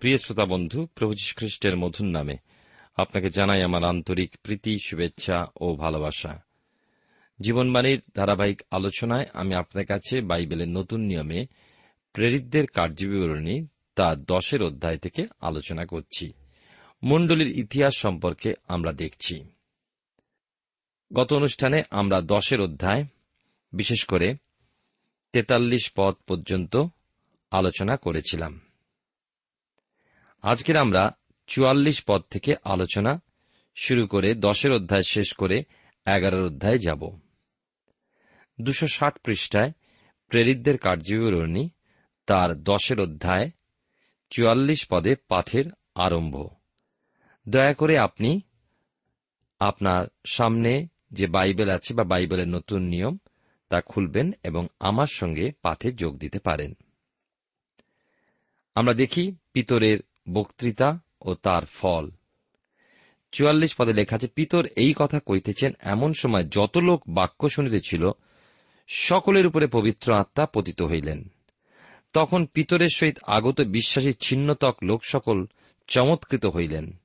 প্রিয় শ্রোতা বন্ধু, প্রভু খ্রিস্টের মধুর নামে আপনাকে জানাই আমার আন্তরিক প্রীতি, শুভেচ্ছা ও ভালোবাসা। জীবনবাণীর ধারাবাহিক আলোচনায় আমি আপনার কাছে বাইবেলের নতুন নিয়মে প্রেরিতদের কার্যবিবরণী তা দশের অধ্যায় থেকে আলোচনা করছি। মণ্ডলীর ইতিহাস সম্পর্কে আমরা দেখছি। গত অনুষ্ঠানে আমরা দশের অধ্যায়, বিশেষ করে তেতাল্লিশ পদ পর্যন্ত আলোচনা করেছিলাম। আজকের আমরা চুয়াল্লিশ পদ থেকে আলোচনা শুরু করে দশের অধ্যায় শেষ করে এগারোর অধ্যায় যাব। দুশো ষাট পৃষ্ঠায় প্রেরিতদের কার্যবিবরণী তার দশের অধ্যায় চুয়াল্লিশ পদে পাঠের আরম্ভ। দয়া করে আপনি আপনার সামনে যে বাইবেল আছে বা বাইবেলের নতুন নিয়ম তা খুলবেন এবং আমার সঙ্গে পাঠে যোগ দিতে পারেন। আমরা দেখি পিতরের বক্তৃতা ও তার ফল। চুয়াল্লিশ পদে লেখা আছে, পিতর এই কথা কইতেছেন, এমন সময় যত লোক বাক্য শুনিতেছিল, সকলের উপরে পবিত্র আত্মা পতিত হইলেন। তখন পিতরের সহিত আগত বিশ্বাসী ছিন্নতক লোক সকল চমৎকৃত হইলেন,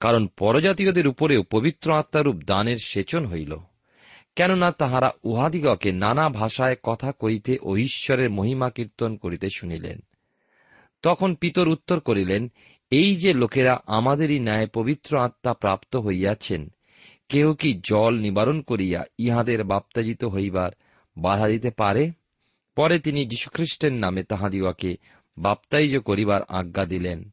কারণ পরজাতীয়দের উপরেও পবিত্র আত্মারূপ দানের সেচন হইল। কেননা তাহারা উহাদিগকে নানা ভাষায় কথা কইতে ও ঈশ্বরের মহিমা কীর্তন করিতে শুনিলেন। তখন পিতর উত্তর করিলেন, এই যে লোকেরা আমাদেরই ন্যায় পবিত্র আত্মা প্রাপ্ত হইয়াছেন কেউ কি জল নিবারণ করিয়া ইহাদের বাপ্তাজিত হইবার বাধা দিতে পারে? পরে তিনি যীশুখ্রিস্টের নামে তাহাদিগকে বাপ্তাইজ করিবার আজ্ঞা দিলেন।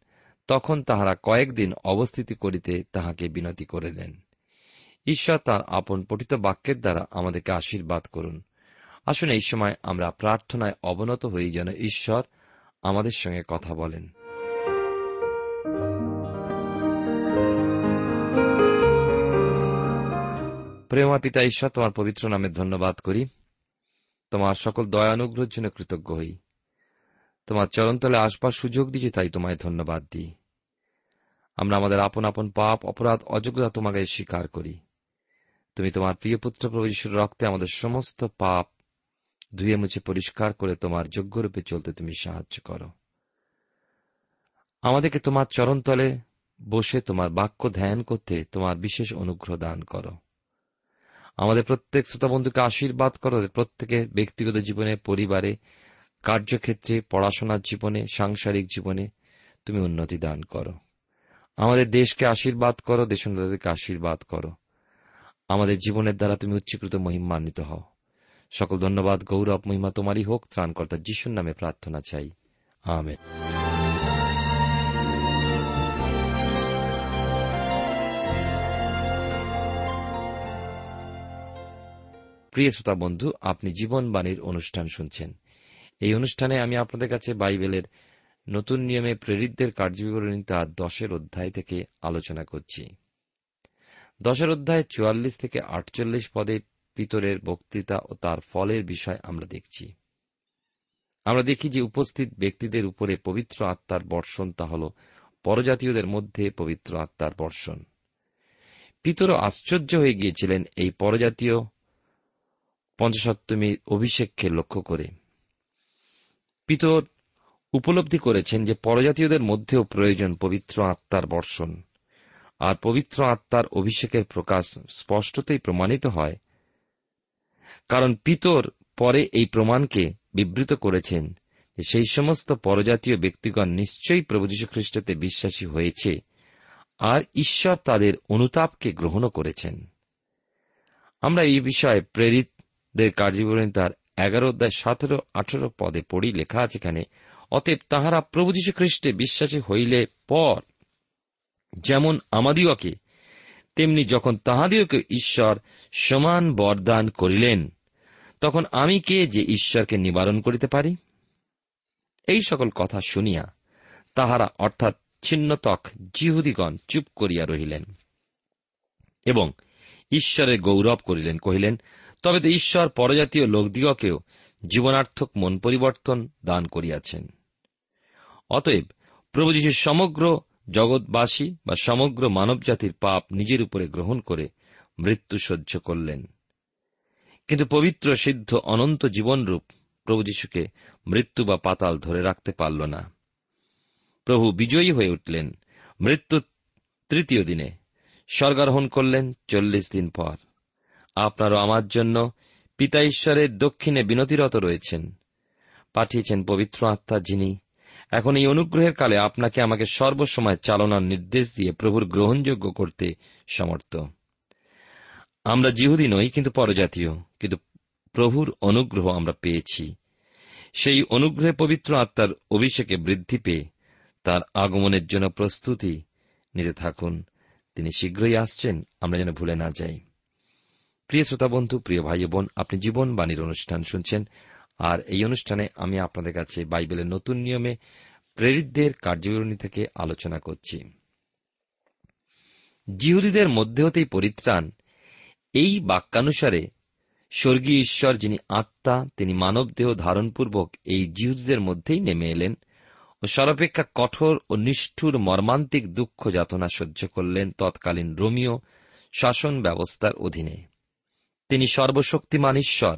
তখন তাহারা কয়েকদিন অবস্থিতি করিতে তাহাকে বিনতি করিলেন। ঈশ্বর তাঁর আপন পঠিত বাক্যের দ্বারা আমাদেরকে আশীর্বাদ করুন। আসুন এই সময় আমরা প্রার্থনায় অবনত হই যেন ঈশ্বর আমাদের সঙ্গে কথা বলেন। প্রেমা পিতা ঈশ্বর তোমার পবিত্র নামে ধন্যবাদ করি। তোমার সকল দয়ানুগ্রহের জন্য কৃতজ্ঞ হই। তোমার চরণতলে আসবার সুযোগ দিয়েছি, তাই তোমায় ধন্যবাদ দিই। আমরা আমাদের আপন আপন পাপ, অপরাধ, অযোগ্যতা তোমাকে স্বীকার করি। তুমি তোমার প্রিয় পুত্র প্রভু রক্তে আমাদের সমস্ত পাপ ধুয়ে মুছে পরিষ্কার করে তোমার যোগ্যরূপে চলতে তুমি সাহায্য করো। আমাদেরকে তোমার চরণতলে বসে তোমার বাক্য ধ্যান করতে তোমার বিশেষ অনুগ্রহ দান করো। আমাদের প্রত্যেক শ্রোতাবন্ধুকে আশীর্বাদ করো প্রত্যেকের ব্যক্তিগত জীবনে, পরিবারে, কার্যক্ষেত্রে, পড়াশোনার জীবনে, সাংসারিক জীবনে তুমি উন্নতি দান করো। আমাদের দেশকে আশীর্বাদ করো দেশকে আশীর্বাদ করো। আমাদের জীবনের দ্বারা তুমি উচ্চীকৃত, মহিমান্বিত হও। সকল ধন্যবাদ, গৌরব, মহিমা তোমারই হোক, ত্রাণকর্তা যিশুর নামে প্রার্থনা চাই। আমেন। প্রিয় শ্রোতা বন্ধু, আপনি জীবনবাণীর অনুষ্ঠান শুনছেন। এই অনুষ্ঠানে আমি আপনাদের কাছে বাইবেলের নতুন নিয়মে প্রেরিতদের কার্যবিবরণী তার দশের অধ্যায় থেকে আলোচনা করছি। দশের অধ্যায় চুয়াল্লিশ থেকে আটচল্লিশ পদে পিতরের বক্তৃতা ও তার ফলের বিষয় আমরা দেখছি। আমরা দেখি যে উপস্থিত ব্যক্তিদের উপরে পবিত্র আত্মার বর্ষণ তা হল পরজাতীয়দের মধ্যে পবিত্র আত্মার বর্ষণ। পিতরও আশ্চর্য হয়ে গিয়েছিলেন এই পরজাতীয় পঞ্চসপ্তমীর অভিষেককে লক্ষ্য করে। পিতর উপলব্ধি করেছেন যে পরজাতীয়দের মধ্যেও প্রয়োজন পবিত্র আত্মার বর্ষণ, আর পবিত্র আত্মার অভিষেকের প্রকাশ স্পষ্টতই প্রমাণিত হয় কারণ পিতর পরে এই প্রমাণকে বিবৃত করেছেন যে সেই সমস্ত পরজাতীয় ব্যক্তিগণ নিশ্চয়ই প্রভু যীশুখ্রিস্টতে বিশ্বাসী হয়েছে, আর ঈশ্বর তাদের অনুতাপকে গ্রহণও করেছেন। আমরা এই বিষয়ে প্রেরিতদের কার্যবিবরণী তার এগারো অধ্যায় সতেরো, আঠেরো পদে পড়ি, লেখা আছে এখানে, অতএব তাহারা প্রভু যীশু খ্রিস্টে বিশ্বাসী হইলে পর যেমন আমাদিওকে তেমনি যখন তাহাদিওকে ঈশ্বর সমান বরদান করিলেন, তখন আমি কে যে ঈশ্বরকে নিবারণ করিতে পারি? এই সকল কথা শুনিয়া তাহারা অর্থাৎ ছিন্নতক জিহুদিগণ চুপ করিয়া রহিলেন এবং ঈশ্বরের গৌরব করিলেন, কহিলেন, তবে তো ঈশ্বর পরজাতীয় লোকদিগকেও জীবনার্থক মন পরিবর্তন দান করিয়াছেন। অতএব প্রভু যীশুর সমগ্র জগৎবাসী বা সমগ্র মানবজাতির পাপ নিজের উপরে গ্রহণ করে মৃত্যু সহ্য করলেন। কিন্তু পবিত্র, সিদ্ধ, অনন্ত জীবনরূপ প্রভু যীশুকে মৃত্যু বা পাতাল ধরে রাখতে পারল না। প্রভু বিজয়ী হয়ে উঠলেন। মৃত্যু তৃতীয় দিনে স্বর্গারোহণ করলেন চল্লিশ দিন পর। আপনারও আমার জন্য পিতা ঈশ্বরের দক্ষিণে বিনতিরত রয়েছেন। পাঠিয়েছেন পবিত্র আত্মা যিনি এখন এই অনুগ্রহের কালে আপনাকে আমাকে সর্বসময় চালনার নির্দেশ দিয়ে প্রভুর গ্রহণযোগ্য করতে সমর্থ। আমরা জিহুদি নই, কিন্তু পরজাতীয়, কিন্তু প্রভুর অনুগ্রহ আমরা পেয়েছি। সেই অনুগ্রহে পবিত্র আত্মার অভিষেকে বৃদ্ধি পেয়ে তার আগমনের জন্য প্রস্তুতি নিতে থাকুন। তিনি শীঘ্রই আসছেন, আমরা যেন ভুলে না যাই। প্রিয় শ্রোতা বন্ধু প্রিয় ভাই বোন, আপনি জীবন বাণীর অনুষ্ঠান শুনছেন। আর এই অনুষ্ঠানে আমি আপনাদের কাছে বাইবেলের নতুন নিয়মে প্রেরিতদের কার্যবিবরণী থেকে আলোচনা করছি। জিহুদীদের মধ্যে হতেই পরিত্রাণ এই বাক্যানুসারে স্বর্গীয় ঈশ্বর যিনি আত্মা, তিনি মানবদেহ ধারণপূর্বক এই জিহুদীদের মধ্যেই নেমে এলেন ও সর্বাপেক্ষা কঠোর ও নিষ্ঠুর মর্মান্তিক দুঃখ যাতনা সহ্য করলেন তৎকালীন রোমিও শাসন ব্যবস্থার অধীনে। তিনি সর্বশক্তিমান ঈশ্বর,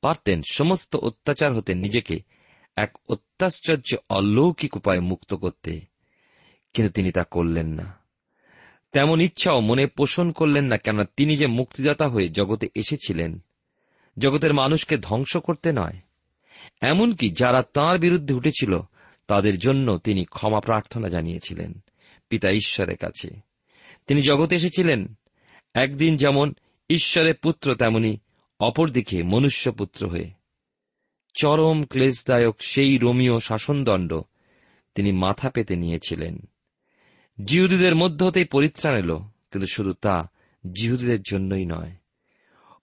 পারতেন সমস্ত অত্যাচার হতে নিজেকে এক অত্যাশ্চর্য অলৌকিক উপায়ে মুক্ত করতে। কিন্তু তিনি তা করলেন না। তেমন ইচ্ছাও মনে পোষণ করলেন না, কেননা তিনি যে মুক্তিদাতা হয়ে জগতে এসেছিলেন, জগতের মানুষকে ধ্বংস করতে নয়। এমনকি যারা তাঁর বিরুদ্ধে উঠেছিল, তাদের জন্য তিনি ক্ষমা প্রার্থনা জানিয়েছিলেন পিতা ঈশ্বরের কাছে। তিনি জগতে এসেছিলেন, একদিন যেমন ঈশ্বরের পুত্র, তেমনি অপরদিকে মনুষ্যপুত্র হয়ে। চরম ক্লেশদায়ক সেই রোমীয় শাসনদণ্ড তিনি মাথা পেতে নিয়েছিলেন। জিহুদীদের মধ্য হতেই পরিত্রাণ এলো, কিন্তু শুধু তা জিহুদীদের জন্যই নয়।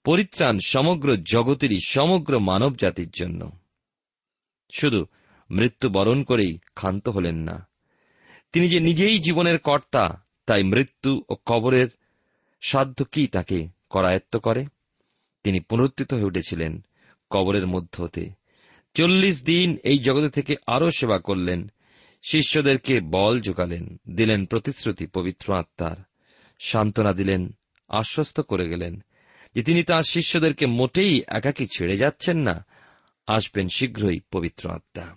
পরিত্রাণ সমগ্র জগতেরই, সমগ্র মানব জাতির জন্য। শুধু মৃত্যু বরণ করেই ক্ষান্ত হলেন না। তিনি যে নিজেই জীবনের কর্তা, তাই মৃত্যু ও কবরের সাধ্য কি তাকে করায়ত্ত করে? তিনি পুনরুত্থিত হয়ে উঠেছিলেন কবরের মধ্য হতে। চল্লিশ দিন এই জগতে থেকে আরও সেবা করলেন। শিষ্যদেরকে বল যোগালেন দিলেন প্রতিশ্রুতি পবিত্র আত্মার। সান্ত্বনা দিলেন, আশ্বস্ত করে গেলেন যে তিনি তাঁর শিষ্যদেরকে মোটেই একাকী ছেড়ে যাচ্ছেন না। আসবেন শীঘ্রই পবিত্র আত্মা।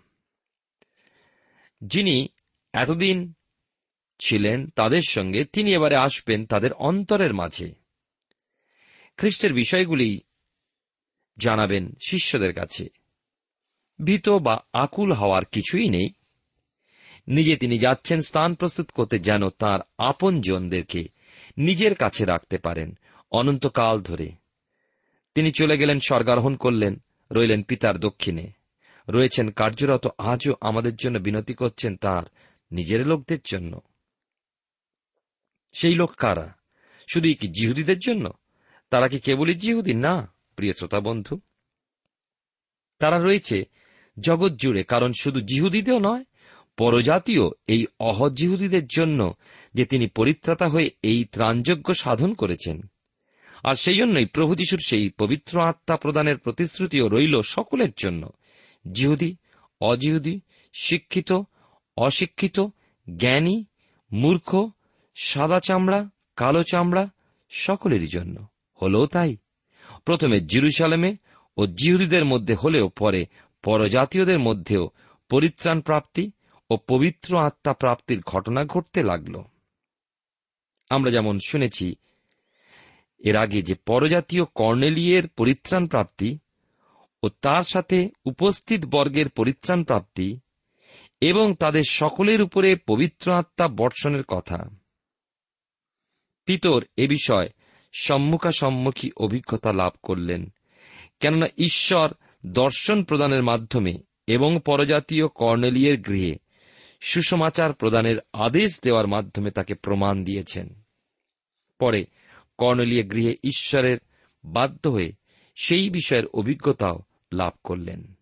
যিনি এতদিন ছিলেন তাদের সঙ্গে, তিনি এবারে আসবেন তাদের অন্তরের মাঝে। খ্রিস্টের বিষয়গুলি জানাবেন শিষ্যদের কাছে। ভীত বা আকুল হওয়ার কিছুই নেই। নিজে তিনি যাচ্ছেন স্থান প্রস্তুত করতে যেন তার আপন জনদেরকে নিজের কাছে রাখতে পারেন অনন্তকাল ধরে। তিনি চলে গেলেন স্বর্গারোহণ করলেন, রইলেন পিতার দক্ষিণে। রয়েছেন কার্যরত, আজও আমাদের জন্য বিনতি করছেন তার নিজের লোকদের জন্য। সেই লোক কারা? শুধুই কি জিহুদীদের জন্য? তারা কি কেবলই জিহুদি? না, প্রিয় শ্রোতা বন্ধু। তারা রয়েছে জগৎ জুড়ে, কারণ শুধু জিহুদিদেও নয় পরজাতীয় এই অহজিহুদীদের জন্য যে তিনি পরিত্রাতা হয়ে এই ত্রাণযোগ্য সাধন করেছেন। আর সেই জন্যই প্রভু যিশুর সেই পবিত্র আত্মা প্রদানের প্রতিশ্রুতিও রইল সকলের জন্য। জিহুদি, অজিহুদি, শিক্ষিত, অশিক্ষিত, জ্ঞানী, মূর্খ, সাদা চামড়া, কালো চামড়া সকলেরই জন্য। হলেও তাই। প্রথমে জিরুসালেমে ও জিহুদীদের মধ্যে হলেও পরে পরজাতীয়দের মধ্যেও পরিত্রাণ প্রাপ্তি ও পবিত্র আত্মা প্রাপ্তির ঘটনা ঘটতে লাগল। আমরা যেমন শুনেছি, এর আগে যে পরজাতীয় কর্নেলিয়ের পরিত্রাণ প্রাপ্তি ও তার সাথে উপস্থিত বর্গের পরিত্রাণ প্রাপ্তি এবং তাদের সকলের উপরে পবিত্র আত্মা বর্ষণের কথা। পিতর এ বিষয়ে সম্মুখাসম্মুখী অভিজ্ঞতা লাভ করলেন, কেননা ঈশ্বর দর্শন প্রদানের মাধ্যমে এবং পরজাতীয় কর্নেলিয়ের গৃহে সুসমাচার প্রদানের আদেশ দেওয়ার মাধ্যমে তাকে প্রমাণ দিয়েছেন। পরে কর্নেলিয় গৃহে ঈশ্বরের বাধ্য হয়ে সেই বিষয়ের অভিজ্ঞতাও লাভ করলেন।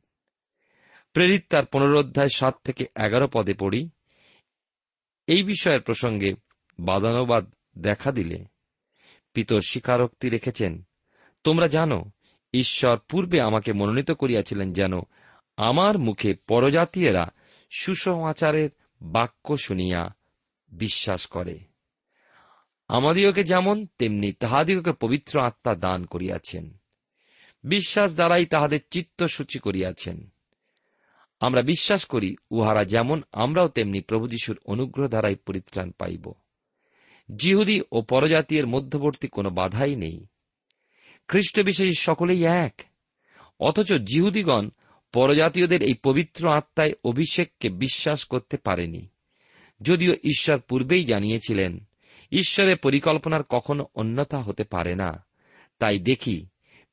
প্রেরিত তার পুনরোধ্যায় সাত থেকে এগারো পদে পড়ি। এই বিষয়ের প্রসঙ্গে বাদানুবাদ দেখা দিলে পিতর স্বীকারোক্তি রেখেছেন, তোমরা জানো ঈশ্বর পূর্বে আমাকে মনোনীত করিয়াছিলেন যেন আমার মুখে পরজাতীয়রা সুসমাচারের বাক্য শুনিয়া বিশ্বাস করে। আমাদিওকে যেমন, তেমনি তাহাদিগকে পবিত্র আত্মা দান করিয়াছেন। বিশ্বাস দ্বারাই তাহাদের চিত্ত সূচি করিয়াছেন। আমরা বিশ্বাস করি, উহারা যেমন, আমরাও তেমনি প্রভু যিশুর অনুগ্রহ দ্বারাই পরিত্রাণ পাইব। জিহুদি ও পরজাতীয়ের মধ্যবর্তী কোনো বাধাই নেই। খ্রিস্ট বিশ্বাসী সকলেই এক। অথচ জিহুদিগণ পরজাতীয়দের এই পবিত্র আত্মায় অভিষেককে বিশ্বাস করতে পারেনি। যদিও ঈশ্বর পূর্বেই জানিয়েছিলেন, ঈশ্বরের পরিকল্পনার কখনো অন্যথা হতে পারে না। তাই দেখি,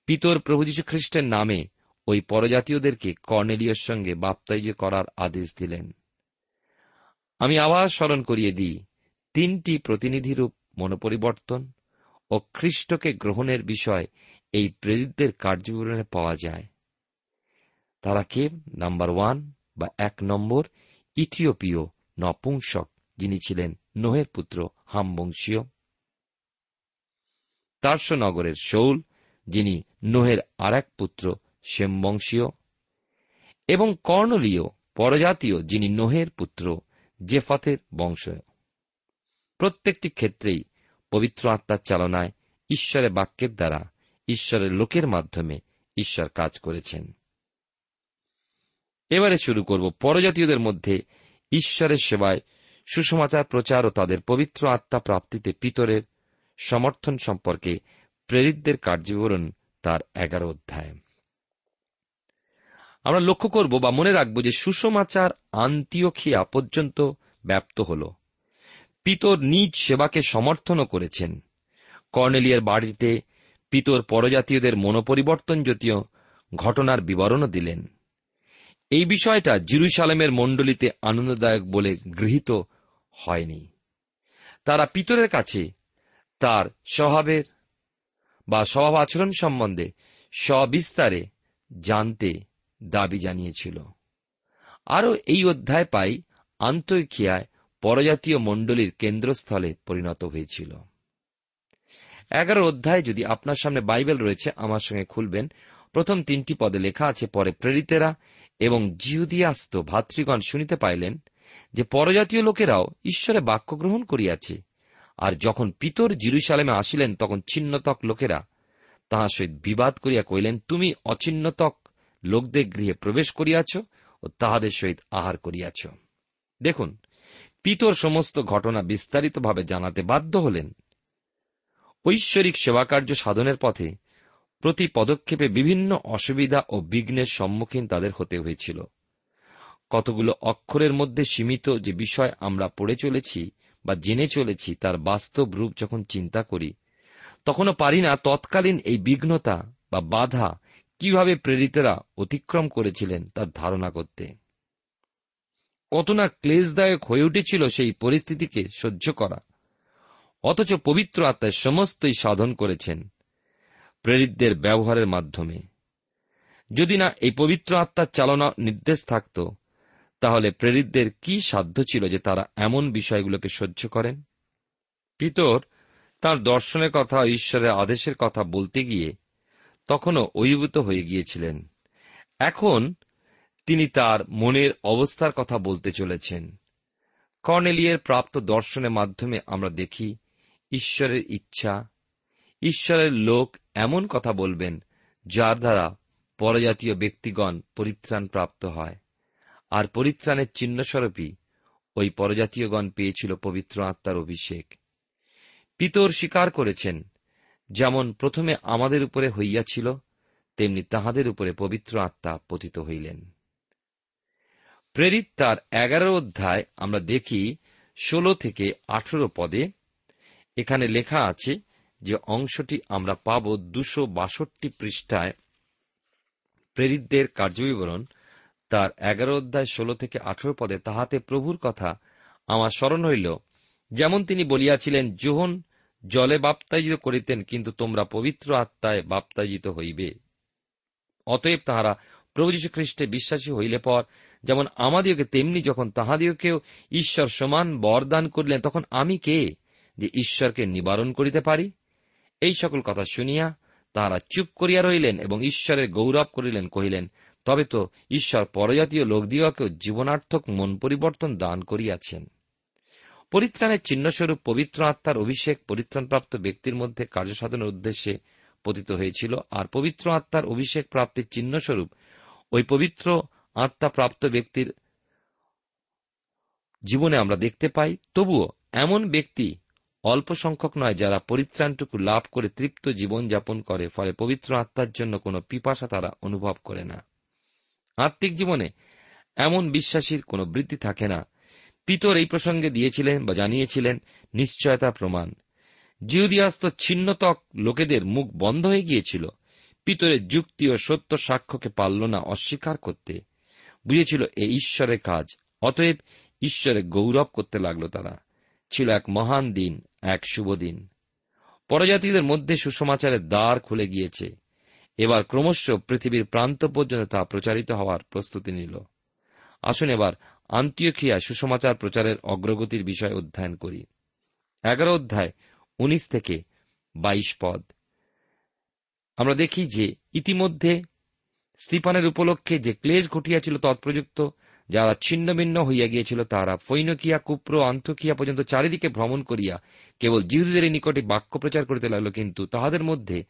পিতর প্রভু যীশু খ্রিস্টের নামে ওই পরজাতীয়দেরকে কর্নেলিয়র সঙ্গে বাপ্তাইজ করার আদেশ দিলেন। আমি আবার স্মরণ করিয়ে দিই, তিনটি প্রতিনিধিরূপ মনোপরিবর্তন। ও খ্রিস্টকে গ্রহণের বিষয় এই প্রেরিতদের কার্যবিবরণে পাওয়া যায়। তারা কে? নাম্বার ওয়ান বা এক নম্বর ইথিওপীয় নপুংসক, যিনি ছিলেন নোহের পুত্র হামবংশীয়। তার্স নগরের শৌল, যিনি নোহের আর এক পুত্র সেমবংশীয়। এবং কর্ণলীয় পরজাতীয়, যিনি নোহের পুত্র জেফাতের বংশ প্রত্যেকটি ক্ষেত্রেই পবিত্র আত্মার চালনায় ঈশ্বরের বাক্যের দ্বারা ঈশ্বরের লোকের মাধ্যমে ঈশ্বর কাজ করেছেন। এবারে শুরু করব পরজাতীয়দের মধ্যে ঈশ্বরের সেবায় সুসমাচার প্রচার ও তাদের পবিত্র আত্মা প্রাপ্তিতে পিতরের সমর্থন সম্পর্কে প্রেরিতদের কার্যবিবরণ তার এগারো অধ্যায়। আমরা লক্ষ্য করব বা মনে রাখব যে সুসমাচার আন্তিওখিয়া পর্যন্ত ব্যাপ্ত হল। পিতর নিজ সেবাকে সমর্থনও করেছেন। কর্নেলিয়ার বাড়িতে পিতর পরজাতীয়দের মনোপরিবর্তন জাতীয় ঘটনার বিবরণও দিলেন। এই বিষয়টা জিরুসালেমের মণ্ডলীতে আনন্দদায়ক বলে গৃহীত হয়নি। তারা পিতরের কাছে তার স্বভাবের বা স্বভাব আচরণ সম্বন্ধে সবিস্তারে জানতে দাবি জানিয়েছিল। আরও এই অধ্যায় পাই আন্তরিকিয়ায় পরজাতীয় মণ্ডলীর কেন্দ্রস্থলে পরিণত হয়েছিল। এগারো অধ্যায় যদি আপনার সামনে বাইবেল রয়েছে, আমার সঙ্গে খুলবেন। প্রথম তিনটি পদে লেখা আছে, পরে প্রেরিতেরা এবং জিহুদিয়াস্ত ভাতৃগণ শুনিতে পাইলেন যে পরজাতীয় লোকেরাও ঈশ্বরে বাক্য গ্রহণ করিয়াছে। আর যখন পিতর জিরুসালেমে আসিলেন, তখন ছিন্নতক লোকেরা তাহার সহিত বিবাদ করিয়া কইলেন তুমি অচিন্নতক লোকদের গৃহে প্রবেশ করিয়াছ ও তাহাদের সহিত আহার করিয়াছ। দেখুন পিতর সমস্ত ঘটনা বিস্তারিতভাবে জানাতে বাধ্য হলেন। ঐশ্বরিক সেবাকার্য সাধনের পথে প্রতি পদক্ষেপে বিভিন্ন অসুবিধা ও বিঘ্নের সম্মুখীন তাদের হতে হয়েছিল। কতগুলো অক্ষরের মধ্যে সীমিত যে বিষয় আমরা পড়ে চলেছি বা জেনে চলেছি তার বাস্তব রূপ যখন চিন্তা করি, তখনও পারি না তৎকালীন এই বিঘ্নতা বা বাধা কীভাবে প্রেরিতেরা অতিক্রম করেছিলেন তার ধারণা করতে। কত না ক্লেশদায়ক হয়ে উঠেছিল সেই পরিস্থিতিকে সহ্য করা। অথচ পবিত্র আত্মায় সমস্তই সাধন করেছেন প্রেরিতদের ব্যবহারের মাধ্যমে। যদি না এই পবিত্র আত্মার চালনা নির্দেশ থাকত, তাহলে প্রেরিতদের কি সাধ্য ছিল যে তারা এমন বিষয়গুলোকে সহ্য করেন? পিতর তার দর্শনের কথা, ঈশ্বরের আদেশের কথা বলতে গিয়ে তখনও অভিভূত হয়ে গিয়েছিলেন। এখন তিনি তার মনের অবস্থার কথা বলতে চলেছেন। কর্নেলিয়ের প্রাপ্ত দর্শনের মাধ্যমে আমরা দেখি, ঈশ্বরের ইচ্ছা, ঈশ্বরের লোক এমন কথা বলবেন যার দ্বারা পরজাতীয় ব্যক্তিগণ পরিত্রাণ প্রাপ্ত হয়। আর পরিত্রাণের চিহ্নস্বরূপই ওই পরজাতীয়গণ পেয়েছিল পবিত্র আত্মার অভিষেক। পিতর স্বীকার করেছেন, যেমন প্রথমে আমাদের উপরে হইয়াছিল, তেমনি তাহাদের উপরে পবিত্র আত্মা পতিত হইলেন। প্রেরিত তার এগারো অধ্যায় আমরা দেখি ষোলো থেকে আঠেরো পদে। এখানে লেখা আছে যে অংশটি আমরা পাব দুশো বাষট্টি পৃষ্ঠায়। প্রেরিতদের কার্যবিবরণ তার এগারো অধ্যায় ষোলো থেকে আঠেরো পদে তাহাতে প্রভুর কথা আমার স্মরণ হইল। যেমন তিনি বলিয়াছিলেন, জোহন, জলে বাপ্তায়িত করিতেন, কিন্তু তোমরা পবিত্র আত্মায় বাপ্তায়িত হইবে। অতএব তাহারা প্রভু যীশু খ্রিস্টে বিশ্বাসী হইলে পর যেমন আমাদিওকে তেমনি যখন তাহাদিওকেও ঈশ্বর সমান বরদান করিলেন, তখন আমি কে যে ঈশ্বরকে নিবারণ করিতে পারি? এই সকল কথা শুনিয়া তাহারা চুপ করিয়া রহিলেন এবং ঈশ্বরের গৌরব করিলেন, কহিলেন, তবে তো ঈশ্বর পরজাতীয় লোকদিওকেও জীবনার্থক মন পরিবর্তন দান করিয়াছেন। পরিত্রাণের চিহ্নস্বরূপ পবিত্র আত্মার অভিষেক পরিত্রাণপ্রাপ্ত ব্যক্তির মধ্যে কার্যসাধনের উদ্দেশ্যে পতিত হয়েছিল, আর পবিত্র আত্মার অভিষেক প্রাপ্তির চিহ্নস্বরূপ ওই পবিত্র আত্মা প্রাপ্ত ব্যক্তির জীবনে আমরা দেখতে পাই, তবুও এমন ব্যক্তি অল্প সংখ্যক নয় যারা পরিত্রাণটুকু লাভ করে তৃপ্ত জীবন যাপন করে, ফলে পবিত্র আত্মার জন্য কোনো পিপাসা তারা অনুভব করে না। আত্মিক জীবনে এমন বিশ্বাসীর কোনো বৃদ্ধি থাকে না। পিতর এই প্রসঙ্গে দিয়েছিলেন বা জানিয়েছিলেন, নিশ্চয়তা প্রমাণ। জিহুদিয়াস্ত ছিন্নতক লোকেদের মুখ বন্ধ হয়ে গিয়েছিল। পিতরের যুক্তি ও সত্য সাক্ষ্যকে পারল না অস্বীকার করতে। বুঝেছিল এ ঈশ্বরের কাজ। অতএব ঈশ্বরে গৌরব করতে লাগল তারা। ছিল এক মহান দিন, এক শুভ দিন। পরজাতিদের মধ্যে সুসমাচারের দ্বার খুলে গিয়েছে। এবার ক্রমশ পৃথিবীর প্রান্ত পর্যন্ত তা প্রচারিত হওয়ার প্রস্তুতি নিল। আসুন এবার আন্তিয়খিয়া সুসমাচার প্রচারের অগ্রগতির বিষয় অধ্যয়ন করি। এগারো অধ্যায়, উনিশ থেকে বাইশ পদ। আমরা দেখি যে ইতিমধ্যে স্তিপানের উপলক্ষে যে ক্লেশ ঘটিয়াছিল তৎপ্রযুক্ত, যারা ছিন্নভিন্ন হইয়া গিয়েছিল, তারা ফৈনকিয়া, কুপ্র আন্তকিয়া পর্যন্ত চারিদিকে ভ্রমণ করিয়া কেবল জিহুদের নিকটে বাক্য প্রচার করিতে লাগল, কিন্তু তাহাদের মধ্যে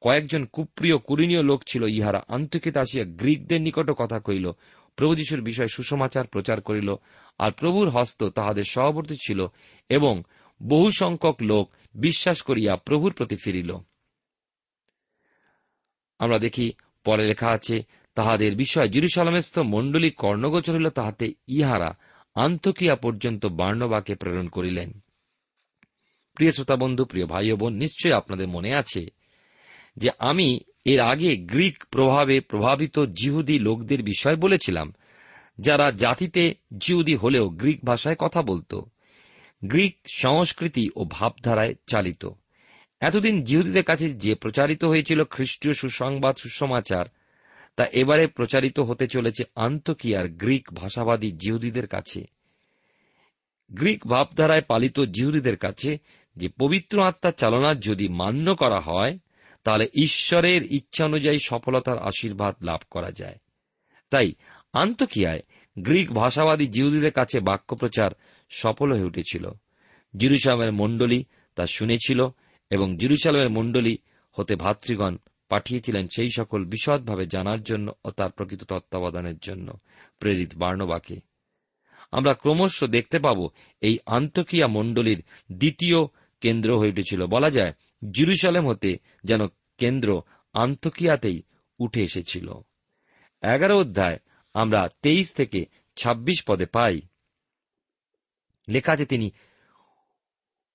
কয়েকজন কুপ্রিয় কুলীনীয় লোক ছিল, ইহারা আন্তকিতে আসিয়া গ্রিকদের নিকটও কথা কইল প্রভু যিশুর বিষয়ে সুসমাচার প্রচার করিল, আর প্রভুর হস্ত তাহাদের সহবর্তী ছিল, এবং বহু সংখ্যক লোক বিশ্বাস করিয়া প্রভুর প্রতি ফিরিল। আমরা দেখি পরে লেখা আছে, তাহাদের বিষয় জিরুসালামেস্থ মণ্ডলী কর্ণগোচর হইল তাহাতে ইহারা আন্তকিয়া পর্যন্ত বার্ণবাকে প্রেরণ করিলেন। প্রিয় শ্রোতা বন্ধু প্রিয় ভাই বোন, নিশ্চয়ই আপনাদের মনে আছে যে আমি এর আগে গ্রিক প্রভাবে প্রভাবিত জিহুদি লোকদের বিষয় বলেছিলাম, যারা জাতিতে জিহুদি হলেও গ্রিক ভাষায় কথা বলত। গ্রিক সংস্কৃতি ও ভাবধারায় চালিত। এতদিন জিহুদীদের কাছে যে প্রচারিত হয়েছিল খ্রিস্টীয় সুসংবাদ, সুসমাচার, তা এবারে প্রচারিত হতে চলেছে আন্তকিয়ার গ্রিক ভাষাবাদী জিহুদীদের কাছে। গ্রিক ভাবধারায় পালিত জিহুদীদের কাছে যে পবিত্র আত্মার চালনা যদি মান্য করা হয়, তাহলে ঈশ্বরের ইচ্ছা অনুযায়ী সফলতার আশীর্বাদ লাভ করা যায়। তাই আন্তকিয়ায় গ্রিক ভাষাবাদী জিহুদীদের কাছে বাক্য প্রচার সফল হয়ে উঠেছিল। জিরুসামের মণ্ডলী তা শুনেছিল এবং জিরুসালামের মণ্ডলী হতে ভাতৃগণ পাঠিয়েছিলেন সেই সকল বিশদভাবে জানার জন্য ও তার প্রকৃত তত্ত্বাবধানের জন্য, প্রেরিত বার্ণবাকে আমরা ক্রমশ দেখতে পাব এই আন্তকিয়া মণ্ডলীর দ্বিতীয় কেন্দ্র হয়ে উঠেছিল। বলা যায়, জিরুসালেম হতে যেন কেন্দ্র আন্তকিয়াতেই উঠে এসেছিল। এগারো অধ্যায়, আমরা তেইশ থেকে ২৬ পদে পাই। লেখা আছে তিনি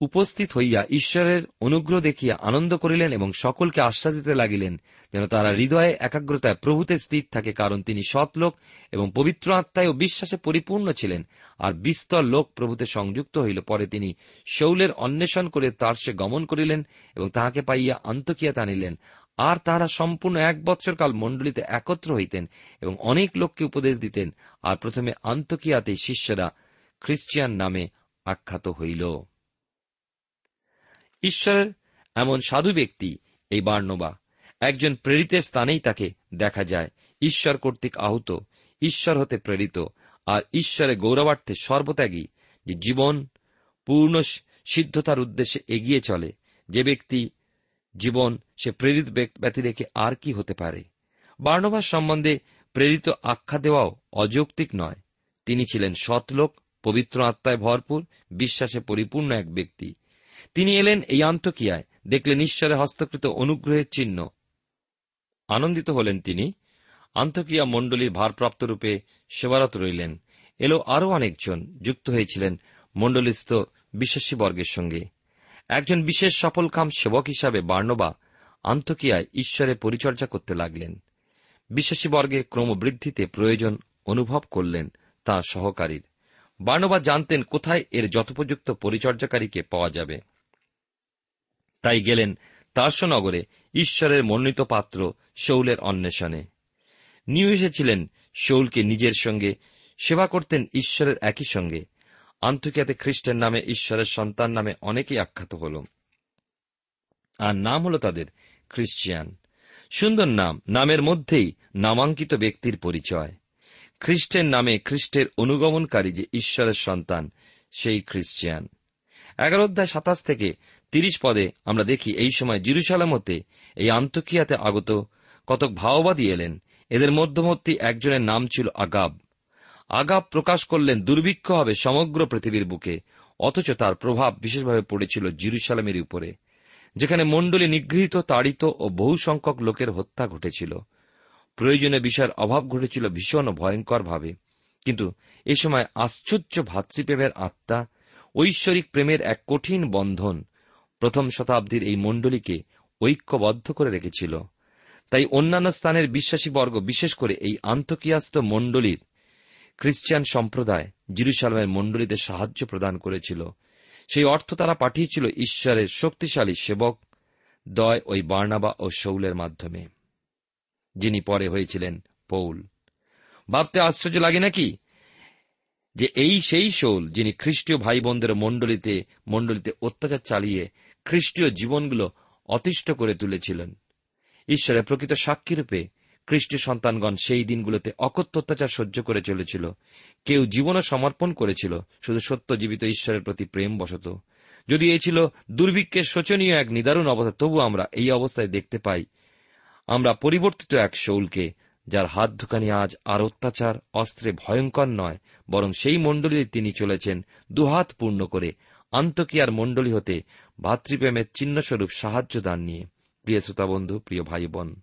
উপস্থিত হইয়া ঈশ্বরের অনুগ্রহ দেখিয়া আনন্দ করিলেন এবং সকলকে আশ্বাস দিতে লাগিলেন, যেন তারা হৃদয়ে একাগ্রতায় প্রভূতে স্থির থাকে, কারণ তিনি সৎলোক এবং পবিত্র আত্মায় ও বিশ্বাসে পরিপূর্ণ ছিলেন। আর বিস্তর লোক প্রভূতে সংযুক্ত হইল। পরে তিনি শৌলের অন্বেষণ করে তার সে গমন করিলেন এবং তাহাকে পাইয়া আন্তকিয়াতে আনিলেন। আর তাহারা সম্পূর্ণ এক বৎসরকাল মণ্ডলীতে একত্র হইতেন এবং অনেক লোককে উপদেশ দিতেন। আর প্রথমে আন্তকিয়াতে শিষ্যরা খ্রিস্টিয়ান নামে আখ্যাত হইল। ঈশ্বরের এমন সাধু ব্যক্তি এই বার্নবা। একজন প্রেরিতের স্থানেই তাকে দেখা যায়। ঈশ্বর কর্তৃক আহত, ঈশ্বর হতে প্রেরিত, আর ঈশ্বরের গৌরবার্থে সর্বত্যাগী যে জীবন পূর্ণ সিদ্ধতার উদ্দেশ্যে এগিয়ে চলে, যে ব্যক্তি জীবন সে প্রেরিত ব্যক্তি রেখে আর কি হতে পারে। বার্নবাস সম্বন্ধে প্রেরিত আখ্যা দেওয়াও অযৌক্তিক নয়। তিনি ছিলেন সৎলোক, পবিত্র আত্মায় ভরপুর, বিশ্বাসে পরিপূর্ণ এক ব্যক্তি। তিনি এলেন এই আন্তকিয়ায়, দেখলেন ঈশ্বরের হস্তকৃত অনুগ্রহের চিহ্ন। আনন্দিত হলেন তিনি। আন্তকিয়া মণ্ডলীর ভারপ্রাপ্ত রূপে সেবারত রইলেন। এলো আরও অনেকজন যুক্ত হয়েছিলেন মণ্ডলীস্থ বিশ্বাসী বর্গের সঙ্গে। একজন বিশেষ সফলকাম সেবক হিসাবে বার্নবা আন্তকিয়ায় ঈশ্বরের পরিচর্যা করতে লাগলেন। বিশ্বাসী বর্গে ক্রমবৃদ্ধিতে প্রয়োজন অনুভব করলেন তা সহকারীর। বার্নবা জানতেন কোথায় এর যথোপযুক্ত পরিচর্যাকারীকে পাওয়া যাবে। তাই গেলেন তার্সনগরে ঈশ্বরের মনোনীত পাত্র শৌলের অন্বেষণে। নিউ এসেছিলেন শৌলকে নিজের সঙ্গে, সেবা করতেন ঈশ্বরের একই সঙ্গে। আন্তকিয়াতে খ্রিস্টের নামে ঈশ্বরের সন্তান নামে অনেকেই আখ্যাত হল। আর নাম হল তাদের খ্রিস্টিয়ান। সুন্দর নাম, নামের মধ্যেই নামাঙ্কিত ব্যক্তির পরিচয়। খ্রিস্টের নামে খ্রিস্টের অনুগমনকারী যে ঈশ্বরের সন্তান, সেই খ্রিস্টিয়ান। এগারো অধ্যায় সাতাশ থেকে তিরিশ পদে আমরা দেখি এই সময় জিরুসালাম হতে এই আন্তকিয়াতে আগত কতক ভাওবাদী এলেন। এদের মধ্যবর্তী একজনের নাম ছিল আগাব। আগাব প্রকাশ করলেন দুর্ভিক্ষ হবে সমগ্র পৃথিবীর বুকে, অথচ তার প্রভাব বিশেষভাবে পড়েছিল জিরুসালামের উপরে, যেখানে মণ্ডলী নিগৃহীত, তাড়িত ও বহু সংখ্যক লোকের হত্যা ঘটেছিল। প্রয়োজনীয় বিষয়ের অভাব ঘটেছিল ভীষণ ভয়ঙ্করভাবে কিন্তু এ সময় আশ্চর্য ভাতৃপ্রেমের আত্মা, ঐশ্বরিক প্রেমের এক কঠিন বন্ধন প্রথম শতাব্দীর এই মণ্ডলীকে ঐক্যবদ্ধ করে রেখেছিল। তাই অন্যান্য স্থানের বিশ্বাসী বর্গ, বিশেষ করে এই আন্তকিয়াস্ত মণ্ডলীর খ্রিস্টান সম্প্রদায় জিরুসালামের মণ্ডলীতে সাহায্য প্রদান করেছিল। সেই অর্থ তারা পাঠিয়েছিল ঈশ্বরের শক্তিশালী সেবক, দয় ওই বার্নাবা ও শৌলের মাধ্যমে। যিনি পরে হয়েছিলেন পৌল। ভাবতে আশ্চর্য লাগে নাকি যে এই সেই শৌল যিনি খ্রিস্টীয় ভাই বোনদের মণ্ডলীতে মণ্ডলীতে অত্যাচার চালিয়ে খ্রিস্টীয় জীবনগুলো অতিষ্ঠ করে তুলেছিলেন। ঈশ্বরের প্রকৃত সাক্ষীরূপে খ্রিস্টীয় সন্তানগণ সেই দিনগুলোতে অকথ্য অত্যাচার সহ্য করে চলেছিল। কেউ জীবনও সমর্পণ করেছিল, শুধু সত্য জীবিত ঈশ্বরের প্রতি প্রেম বশত। যদি এ ছিল দুর্ভিক্ষের শোচনীয় এক নিদারুণ অবস্থা, তবু আমরা এই অবস্থায় দেখতে পাই আমরা পরিবর্তিত এক শৌলকে, যার হাত ধুকানি আজ আর অত্যাচার, অস্ত্রে ভয়ঙ্কর নয়, বরং সেই মণ্ডলীতে তিনি চলেছেন দুহাত পূর্ণ করে, আন্তকিয়ার মণ্ডলী হতে ভাতৃপ্রেমের চিহ্নস্বরূপ সাহায্য দান নিয়ে। প্রিয় শ্রোতাবন্ধু প্রিয় ভাই বোন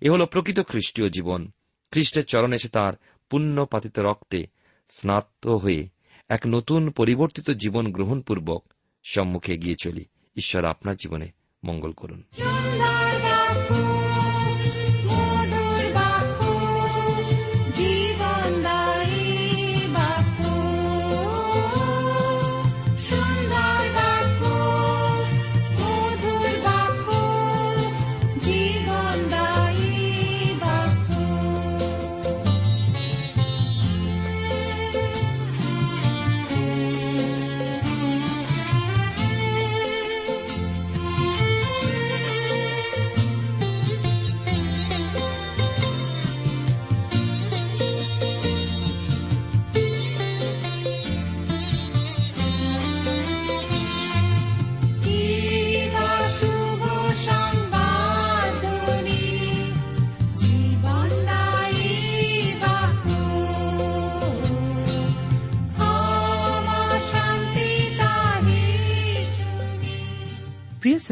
এ হল প্রকৃত খ্রিস্টীয় জীবন। খ্রিস্টের চরণ এসে তাঁর পুণ্য পাতিত রক্তে স্নাত হয়ে এক নতুন পরিবর্তিত জীবন গ্রহণপূর্বক সম্মুখে এগিয়ে চলি। ঈশ্বর আপনার জীবনে মঙ্গল করুন।